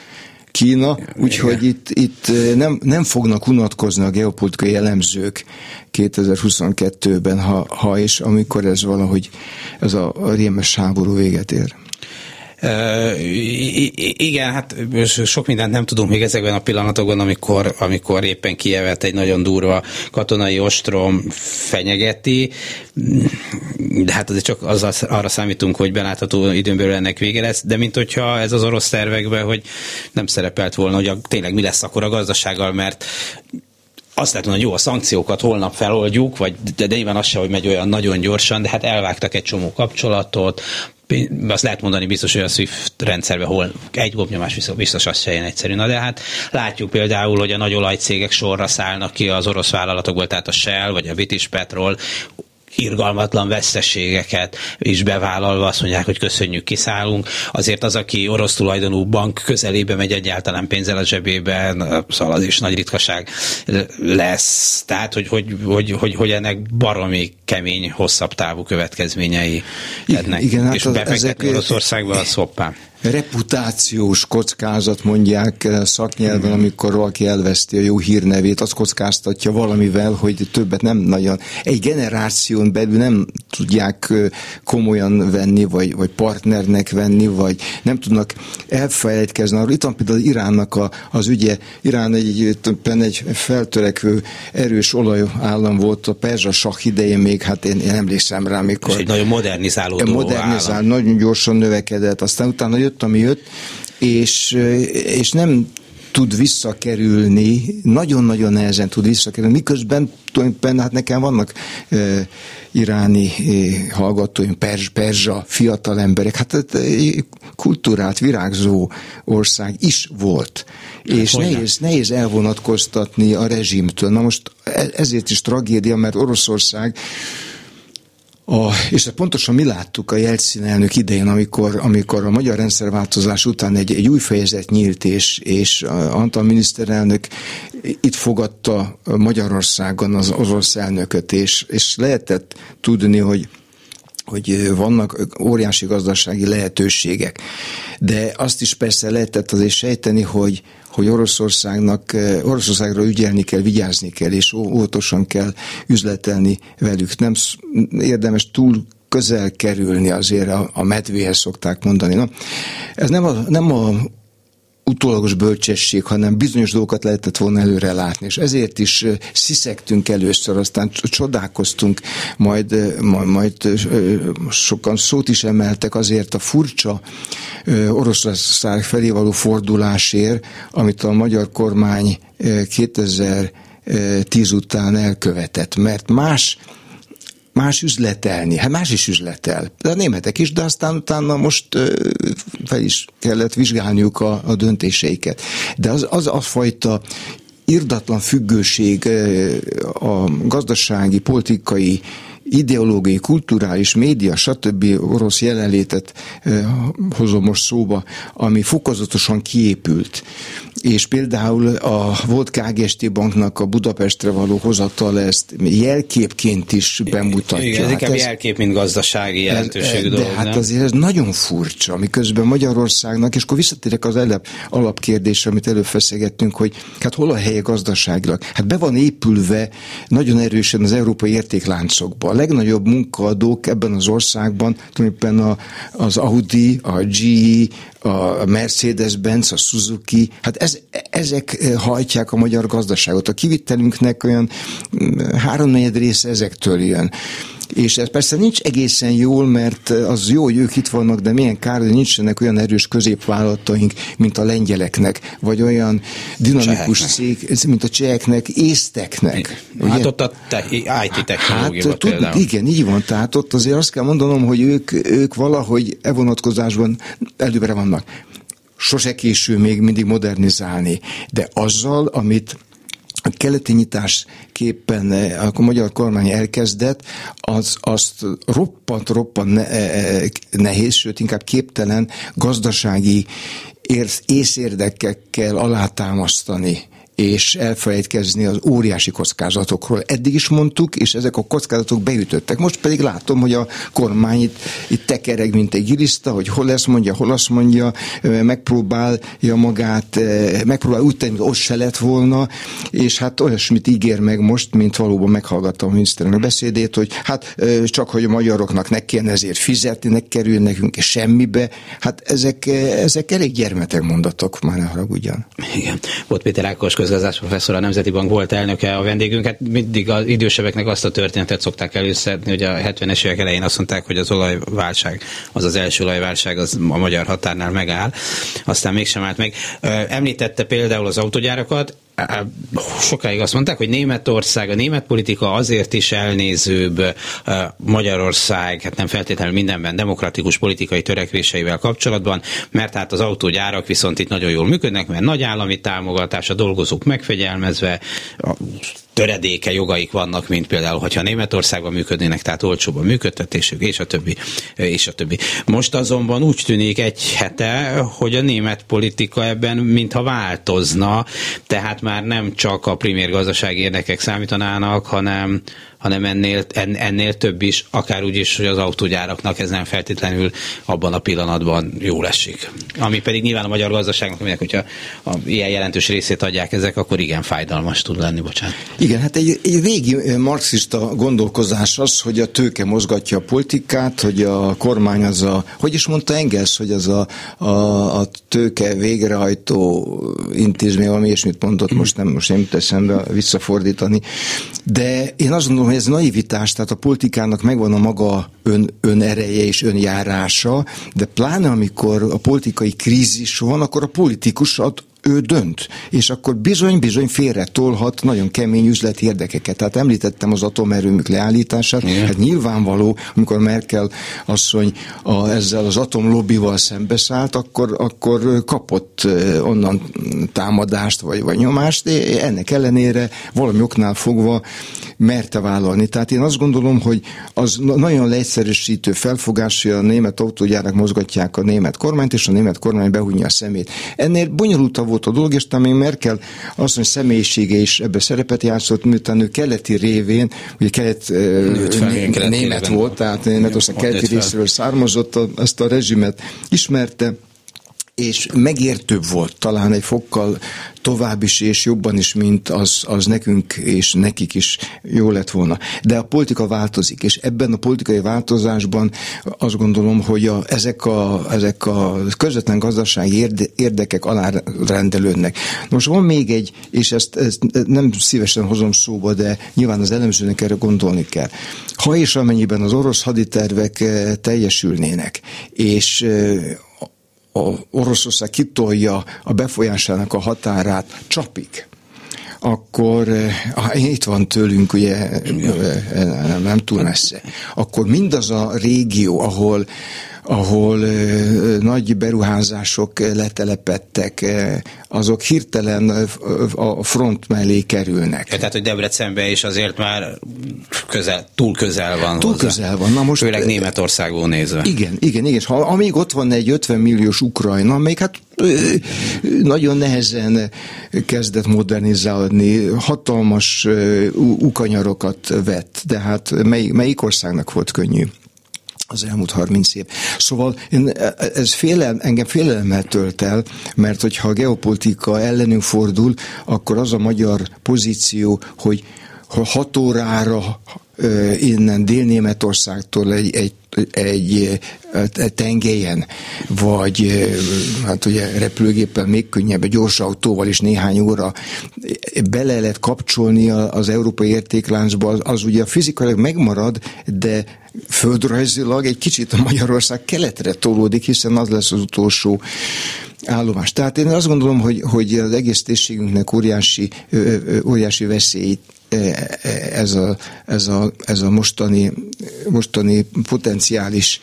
Kína, úgyhogy itt, itt nem, nem fognak unatkozni a geopolitikai elemzők 2022-ben, ha, ha és amikor ez valahogy ez a, a rémes háború véget ér igen, hát sok mindent nem tudunk még ezekben a pillanatokban, amikor, amikor éppen Kievet egy nagyon durva katonai ostrom fenyegeti, de hát azért csak az, arra számítunk, hogy belátható időn belül ennek vége lesz, de mint hogyha ez az orosz tervekben, hogy nem szerepelt volna, hogy a, tényleg mi lesz akkor a gazdasággal, mert azt lehet mondani, hogy jó, a szankciókat holnap feloldjuk, vagy de, de nyilván az se, hogy megy olyan nagyon gyorsan, de hát elvágtak egy csomó kapcsolatot, azt lehet mondani biztos, hogy a SWIFT rendszerben hol egy gombnyomás biztos az se ilyen egyszerű. Na de hát látjuk például, hogy a nagy olajcégek sorra szállnak ki az orosz vállalatokból, tehát a Shell vagy a British Petrol irgalmatlan veszteségeket is bevállalva azt mondják, hogy köszönjük, kiszállunk. Azért az, aki orosz tulajdonú bank közelébe megy egyáltalán pénzzel a zsebében, az is nagy ritkaság lesz. Tehát, hogy, hogy, hogy, hogy, hogy ennek baromi kemény, hosszabb távú következményei lennek. Igen, hát és befektetni Oroszországba az hoppá reputációs kockázat mondják eh, szaknyelven, mhm. amikor valaki elveszti a jó hírnevét, az kockáztatja valamivel, hogy többet nem nagyon. Egy generáción belül nem tudják eh, komolyan venni, vagy, vagy partnernek venni, vagy nem tudnak elfelejtkezni arról. Itt van például Iránnak a, az ügye. Irán egy, egy feltörekvő erős olajállam volt a Perzsa Sah idején még, hát én, én emlékszem rá, amikor... És egy nagyon modernizálódó modernizál, állam. nagyon gyorsan növekedett, aztán utána jött, ami jött, és, és nem tud visszakerülni, nagyon-nagyon nehezen tud visszakerülni, miközben tulajdonképpen hát nekem vannak e, iráni e, hallgatóim, perzs, perzsa, fiatal emberek, hát e, kultúrát, virágzó ország is volt. Hát és nehéz, nehéz elvonatkoztatni a rezsimtől. Na most e, ezért is tragédia, mert Oroszország a, és pontosan mi láttuk a Jelcin elnök idején, amikor, amikor a magyar rendszerváltozás után egy, egy új fejezet nyílt, és, és Antal miniszterelnök itt fogadta Magyarországon az orosz elnököt, és, és lehetett tudni, hogy hogy vannak óriási gazdasági lehetőségek. De azt is persze lehetett azért sejteni, hogy, hogy Oroszországnak, Oroszországra ügyelni kell, vigyázni kell, és óvatosan kell üzletelni velük. Nem érdemes túl közel kerülni azért a, a medvéhez szokták mondani. Na, ez nem a, nem a utólagos bölcsesség, hanem bizonyos dolgokat lehetett volna előre látni. És ezért is sziszegtünk először, aztán csodálkoztunk, majd, majd, majd sokan szót is emeltek azért a furcsa Oroszország felé való fordulásért, amit a magyar kormány 2010 után elkövetett, mert más más üzletelni. Hát más is üzletel. De a németek is, de aztán utána most fel is kellett vizsgálniuk a, a döntéseiket. De az, az a fajta irdatlan függőség a gazdasági, politikai ideológiai, kulturális, média, stb. orosz jelenlétet hozom most szóba, ami fokozatosan kiépült. És például a volt KGST banknak a Budapestre való hozatal ezt jelképként is bemutatja. Igen, ez hát inkább ez, jelkép, mint gazdasági jelentőségű dolog. De hát nem? azért ez nagyon furcsa, miközben Magyarországnak, és akkor visszatérek az elep, alapkérdésre, amit előbb feszegettünk, hogy hát hol a helye gazdaságilag? Hát be van épülve nagyon erősen az európai értékláncokba legnagyobb munkaadók ebben az országban tulajdonképpen a, az Audi, a GE, a Mercedes-Benz, a Suzuki, hát ez, ezek hajtják a magyar gazdaságot. A kivitelünknek olyan mm, háromnegyed része ezektől jön. És ez persze nincs egészen jól, mert az jó, hogy ők itt vannak, de milyen kár, hogy nincsenek olyan erős középvállalataink, mint a lengyeleknek, vagy olyan dinamikus cég, mint a cseheknek, észteknek. Ugye? Hát ott a te, IT technológia hát, tud, Igen, így van. Tehát ott azért azt kell mondanom, hogy ők, ők valahogy e vonatkozásban előbbre vannak. Sose késő még mindig modernizálni, de azzal, amit a keleti nyitásképpen eh, a magyar kormány elkezdett, az azt roppant, roppant ne, eh, eh, nehéz, sőt inkább képtelen gazdasági észérdekekkel alátámasztani és elfelejtkezni az óriási kockázatokról. Eddig is mondtuk, és ezek a kockázatok beütöttek. Most pedig látom, hogy a kormány itt, itt tekereg, mint egy giliszta, hogy hol ezt mondja, hol azt mondja, megpróbálja magát, megpróbál úgy tenni, hogy ott se lett volna, és hát olyasmit ígér meg most, mint valóban meghallgattam a miniszterelnök beszédét, hogy hát csak, hogy a magyaroknak ne kéne ezért fizetni, ne kerül nekünk semmibe. Hát ezek, ezek elég gyermetek mondatok, már ne haragudjan. Igen. Volt Péter Ákos közgazdás professzor, a Nemzeti Bank volt elnöke a vendégünket. Hát mindig az idősebbeknek azt a történetet szokták előszedni, hogy a 70-es évek elején azt mondták, hogy az olajválság, az az első olajválság az a magyar határnál megáll. Aztán mégsem állt meg. Említette például az autogyárakat, sokáig azt mondták, hogy Németország, a német politika azért is elnézőbb Magyarország, hát nem feltétlenül mindenben demokratikus politikai törekvéseivel kapcsolatban, mert hát az autógyárak viszont itt nagyon jól működnek, mert nagy állami támogatás, a dolgozók megfegyelmezve, a töredéke jogaik vannak, mint például, hogyha Németországban működnének, tehát olcsóbb a működtetésük, és a többi, és a többi. Most azonban úgy tűnik egy hete, hogy a német politika ebben mintha változna, tehát már nem csak a primér gazdasági érdekek számítanának, hanem hanem ennél, ennél több is, akár úgy is, hogy az autógyáraknak ez nem feltétlenül abban a pillanatban jól esik. Ami pedig nyilván a magyar gazdaságnak, aminek, hogyha a, ilyen jelentős részét adják ezek, akkor igen fájdalmas tud lenni, bocsánat. Igen, hát egy, egy régi marxista gondolkozás az, hogy a tőke mozgatja a politikát, hogy a kormány az a, hogy is mondta Engels, hogy az a, a, a tőke végrehajtó intézmény, valami ilyesmit mondott, most nem, most nem teszem be visszafordítani, de én azt gondolom, hogy ez naivitás, tehát a politikának megvan a maga ön, önereje és önjárása, de pláne amikor a politikai krízis van, akkor a politikusat ő dönt, és akkor bizony-bizony félre tolhat nagyon kemény üzleti érdekeket. Tehát említettem az atomerőmük leállítását, Igen. hát nyilvánvaló, amikor Merkel asszony a, ezzel az atomlobbival szembeszállt, akkor, akkor kapott onnan támadást vagy, vagy nyomást, ennek ellenére valami oknál fogva merte vállalni. Tehát én azt gondolom, hogy az nagyon leegyszerűsítő felfogás, hogy a német autógyárak mozgatják a német kormányt, és a német kormány behúnyja a szemét. Ennél bonyolultabb volt a dolog, és talán Merkel azt mondja, személyisége is ebbe szerepet játszott, miután ő keleti révén, ugye kelet, német, német volt, tehát Németország keleti részről származott, a, ezt a rezsimet ismerte, és megértőbb volt talán egy fokkal tovább is és jobban is, mint az, az nekünk és nekik is jó lett volna. De a politika változik, és ebben a politikai változásban azt gondolom, hogy a, ezek, a, ezek a közvetlen gazdasági érde, érdekek alárendelődnek. Most van még egy, és ezt, ezt nem szívesen hozom szóba, de nyilván az elemzőnek erre gondolni kell. Ha és amennyiben az orosz haditervek eh, teljesülnének, és eh, a Oroszország kitolja a befolyásának a határát csapig, akkor ah, itt van tőlünk, ugye nem, nem túl messze, akkor mindaz a régió, ahol ahol nagy beruházások letelepettek, azok hirtelen a front mellé kerülnek. Tehát, hogy Debrecenben is azért már közel, túl közel van Túl hozzá. közel van. Na most, Főleg Németországból nézve. Igen, igen, igen. Ha, amíg ott van egy 50 milliós Ukrajna, amelyik hát nagyon nehezen kezdett modernizálni, hatalmas ukanyarokat vett, de hát mely, melyik országnak volt könnyű? Az elmúlt 30 év. Szóval én, ez félel, engem félelemmel tölt el, mert hogyha a geopolitika ellenünk fordul, akkor az a magyar pozíció, hogy hat órára innen Dél-Németországtól egy, egy, egy, tengelyen, vagy hát ugye repülőgéppel még könnyebb, egy gyors autóval is néhány óra bele lehet kapcsolni az európai értékláncba, az, az ugye fizikailag megmarad, de földrajzilag egy kicsit a Magyarország keletre tolódik, hiszen az lesz az utolsó állomás. Tehát én azt gondolom, hogy, hogy az egész térségünknek óriási, óriási veszélyt ez a, ez a, ez a mostani, mostani potenciális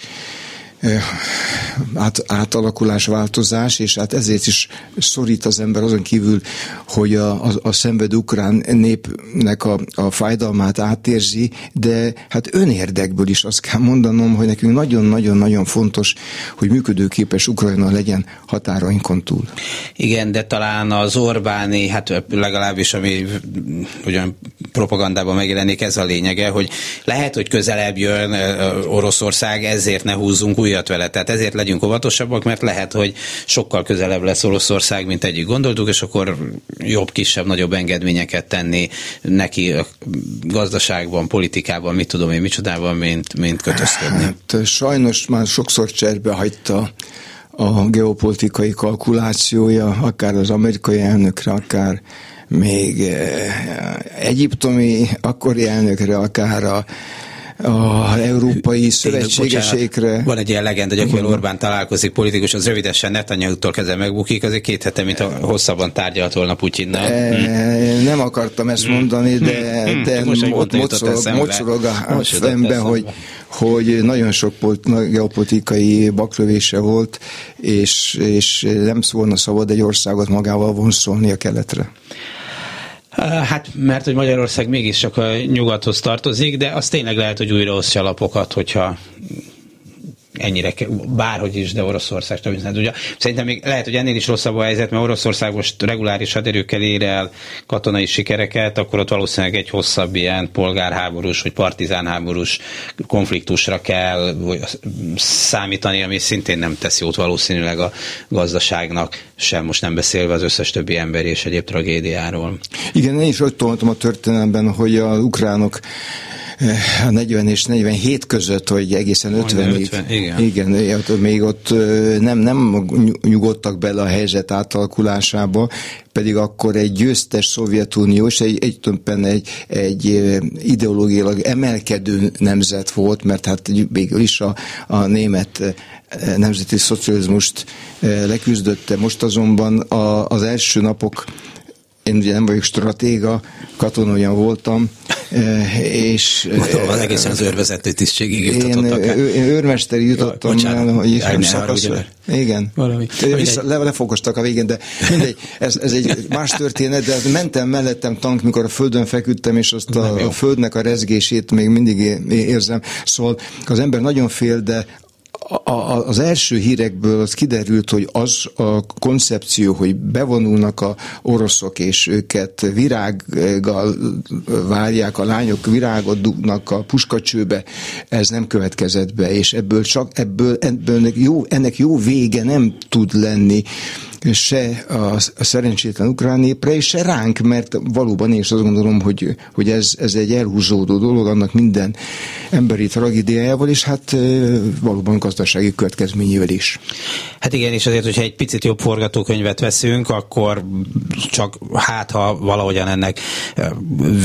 át, átalakulás, változás, és hát ezért is szorít az ember azon kívül, hogy a, a, a szenvedő ukrán népnek a, a fájdalmát átérzi, de hát önérdekből is azt kell mondanom, hogy nekünk nagyon-nagyon-nagyon fontos, hogy működőképes Ukrajna legyen határainkon túl. Igen, de talán az Orbáni, hát legalábbis ami ugyan propagandában megjelenik, ez a lényege, hogy lehet, hogy közelebb jön Oroszország, ezért ne húzzunk új újat vele. Tehát ezért legyünk óvatosabbak, mert lehet, hogy sokkal közelebb lesz Oroszország, mint egyik gondoltuk, és akkor jobb, kisebb, nagyobb engedményeket tenni neki a gazdaságban, politikában, mit tudom én, micsodában, mint, mint kötözködni. Hát, sajnos már sokszor cserbe hagyta a geopolitikai kalkulációja, akár az amerikai elnökre, akár még eh, egyiptomi akkori elnökre, akár a a európai szövetségesékre. Van egy ilyen legenda, hogy akivel Orbán találkozik politikus, az rövidesen Netanyahu-tól kezdve megbukik, azért két hete, mint a hosszabban tárgyalt volna Putyinnal. E, hm. Nem akartam ezt mondani, de, hm. de ott mocorog, mocorog a szembe, hogy, hogy nagyon sok geopolitikai baklövése volt, és, és nem szólna szabad egy országot magával vonszolni a keletre. Hát, mert hogy Magyarország mégis csak a nyugathoz tartozik, de az tényleg lehet, hogy újra osztja lapokat, hogyha ennyire, bárhogy is, de Oroszország stabilizálni tudja. Szerintem még lehet, hogy ennél is rosszabb a helyzet, mert Oroszország most reguláris haderőkkel ér el katonai sikereket, akkor ott valószínűleg egy hosszabb ilyen polgárháborús vagy partizánháborús konfliktusra kell számítani, ami szintén nem tesz jót valószínűleg a gazdaságnak, sem most nem beszélve az összes többi emberi és egyéb tragédiáról. Igen, én is ott a történelemben, hogy a ukránok a 40 és 47 között, hogy egészen 50-ig. 50, igen. igen. még ott nem, nem nyugodtak bele a helyzet átalakulásába, pedig akkor egy győztes Szovjetunió, és egy, egy, egy, egy ideológiailag emelkedő nemzet volt, mert hát végül is a, a német nemzeti szocializmust leküzdötte. Most azonban a, az első napok én ugye nem vagyok stratéga, katonójan voltam, eh, és... Gondolom, az egészen az őrvezető tisztségig jutottak Én, én őrmesteri jutottam Jaj, el, hogy is szakasz. Igen. Valami. Vissza, le, lefogostak a végén, de mindegy, ez, ez egy más történet, de mentem mellettem tank, mikor a földön feküdtem, és azt a, a földnek a rezgését még mindig érzem. Szóval az ember nagyon fél, de a, a, az első hírekből az kiderült, hogy az a koncepció, hogy bevonulnak a oroszok, és őket virággal várják, a lányok virágot dugnak a puskacsőbe, ez nem következett be, és ebből csak ebből, ebből jó, ennek jó vége nem tud lenni se a, a szerencsétlen ukrán népre, és se ránk, mert valóban én is azt gondolom, hogy, hogy ez, ez egy elhúzódó dolog, annak minden emberi tragédiájával, és hát valóban gazdasági következményével is. Hát igen, és azért, hogyha egy picit jobb forgatókönyvet veszünk, akkor csak hát, ha valahogyan ennek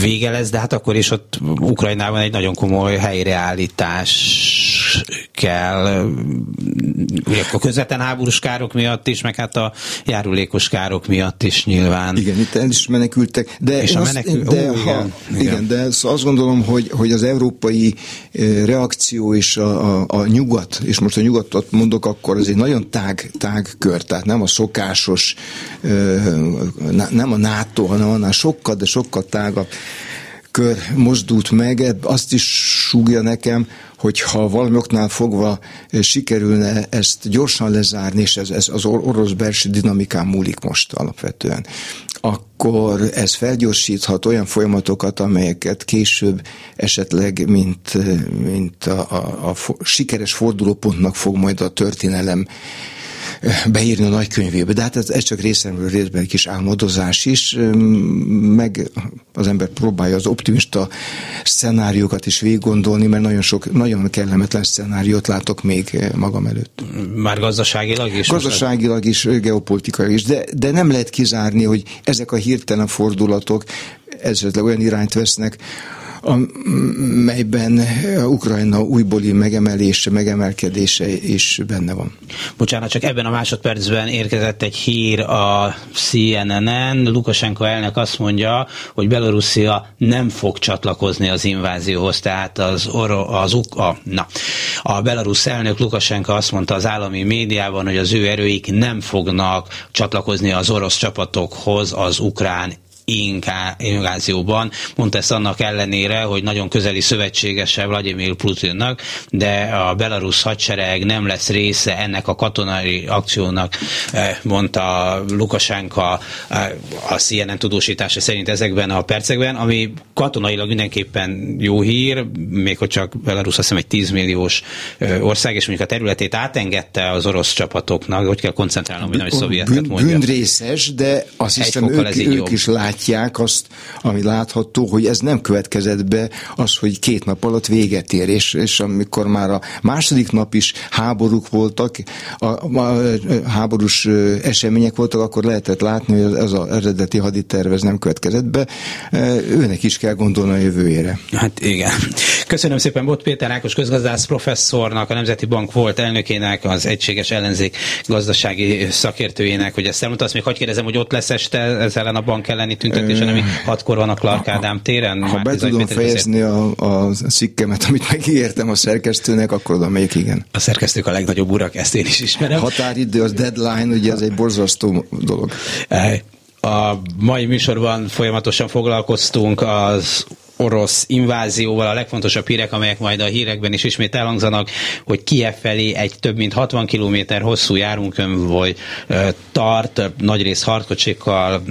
vége lesz, de hát akkor is ott Ukrajnában egy nagyon komoly helyreállítás kell, ugye a közvetlen háborús károk miatt is, meg hát a járulékos károk miatt is nyilván. Igen, itt el is menekültek. De és a menekül... azt, de, Ó, ha, igen, igen. igen, de azt gondolom, hogy, hogy az európai reakció és a, a, a nyugat, és most a nyugatot mondok, akkor ez egy nagyon tág, tág kör, tehát nem a szokásos, nem a NATO, hanem annál sokkal, de sokkal tágabb kör mozdult meg, azt is súgja nekem, hogy ha valami oknál fogva sikerülne ezt gyorsan lezárni, és ez, ez az orosz belső dinamikán múlik most alapvetően, akkor ez felgyorsíthat olyan folyamatokat, amelyeket később esetleg, mint, mint a, a, a sikeres fordulópontnak fog majd a történelem beírni a nagykönyvébe. De hát ez, ez csak részemről részben egy kis álmodozás is, meg az ember próbálja az optimista szenáriókat is végig gondolni, mert nagyon sok, nagyon kellemetlen szenáriót látok még magam előtt. Már gazdaságilag is? Gazdaságilag is, geopolitikai is, de, de nem lehet kizárni, hogy ezek a hirtelen fordulatok esetleg olyan irányt vesznek, amelyben Ukrajna újbóli megemelése, megemelkedése is benne van. Bocsánat, csak ebben a másodpercben érkezett egy hír a CNN-en. Lukasenko elnök azt mondja, hogy Belorusszia nem fog csatlakozni az invázióhoz, tehát az, oro, az a, na, a belarusz elnök Lukasenko azt mondta az állami médiában, hogy az ő erőik nem fognak csatlakozni az orosz csapatokhoz az ukrán invázióban. Mondta ezt annak ellenére, hogy nagyon közeli szövetségese Vladimir Putinnak, de a belarusz hadsereg nem lesz része ennek a katonai akciónak, eh, mondta Lukasenka eh, a CNN tudósítása szerint ezekben a percekben, ami katonailag mindenképpen jó hír, még hogy csak Belarus azt hiszem egy 10 milliós eh, ország, és mondjuk a területét átengedte az orosz csapatoknak, hogy kell koncentrálnom, hogy nagy szovjetet mondja. Bűnrészes, de azt hiszem ők, ők is látják látják azt, ami látható, hogy ez nem következett be az, hogy két nap alatt véget ér, és, és amikor már a második nap is háborúk voltak, a, a, a háborús események voltak, akkor lehetett látni, hogy ez az eredeti haditerv ez nem következett be. Őnek is kell gondolni a jövőjére. Hát igen. Köszönöm szépen Bot Péter Ákos közgazdász professzornak, a Nemzeti Bank volt elnökének, az Egységes Ellenzék gazdasági szakértőjének, hogy ezt elmondta. Azt még hogy kérdezem, hogy ott lesz este ezzel a bank elleni tüntetésen, ami hatkor van a Clark Ádám téren? Ha be tudom fejezni a, a cikkemet, amit megígértem a szerkesztőnek, akkor oda megyek, igen. A szerkesztők a legnagyobb urak, ezt én is ismerem. Határidő, az deadline, ugye ez egy borzasztó dolog. A mai műsorban folyamatosan foglalkoztunk az orosz invázióval a legfontosabb hírek, amelyek majd a hírekben is ismét elhangzanak, hogy Kiev felé egy több mint 60 km hosszú járunkönyv tart, nagyrészt hardkocsikkal,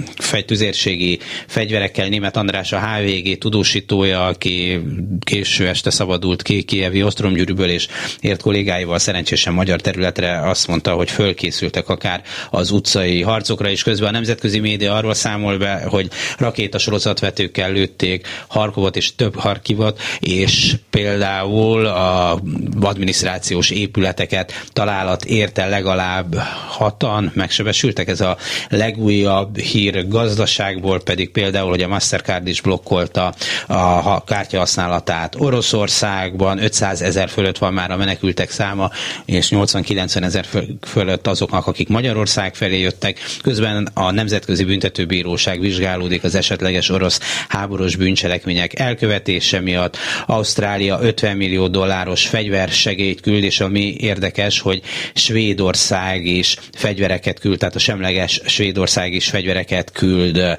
tüzérségi fegyverekkel. Német András a HVG tudósítója, aki késő este szabadult ki Kievi ostromgyűrűből, és ért kollégáival szerencsésen magyar területre azt mondta, hogy fölkészültek akár az utcai harcokra, és közben a nemzetközi média arról számol be, hogy rakétasorozatvetőkkel lőtték Harkov Harkovot és több Harkivot, és például a adminisztrációs épületeket találat érte legalább hatan megsebesültek. Ez a legújabb hír gazdaságból pedig például, hogy a Mastercard is blokkolta a kártya használatát Oroszországban, 500 ezer fölött van már a menekültek száma, és 80-90 ezer fölött azoknak, akik Magyarország felé jöttek. Közben a Nemzetközi Büntetőbíróság vizsgálódik az esetleges orosz háborús bűncselekmények elkövetése miatt. Ausztrália 50 millió dolláros fegyversegélyt küld, és ami érdekes, hogy Svédország is fegyvereket küld, tehát a semleges Svédország is fegyvereket küld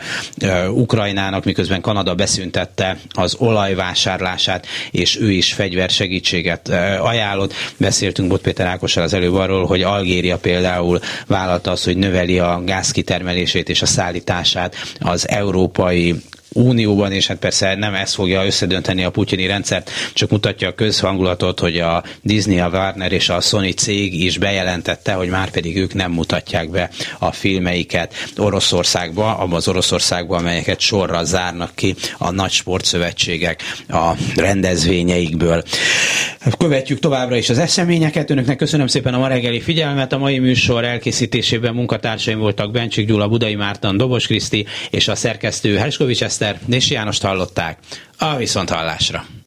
Ukrajnának, miközben Kanada beszüntette az olajvásárlását, és ő is fegyversegítséget ajánlott. Beszéltünk Bot Péter Ákossal az előbb arról, hogy Algéria például vállalta azt, hogy növeli a gázkitermelését és a szállítását az európai Unióban, és hát persze nem ez fogja összedönteni a putyini rendszert, csak mutatja a közhangulatot, hogy a Disney, a Warner és a Sony cég is bejelentette, hogy már pedig ők nem mutatják be a filmeiket Oroszországba, abban az Oroszországba, amelyeket sorra zárnak ki a nagy sportszövetségek a rendezvényeikből. Követjük továbbra is az eseményeket. Önöknek köszönöm szépen a ma reggeli figyelmet. A mai műsor elkészítésében munkatársaim voltak Bencsik Gyula, Budai Márton, Dobos Kriszti és a szerkesztő Herskovics Eszter, Nési Jánost hallották. A viszonthallásra.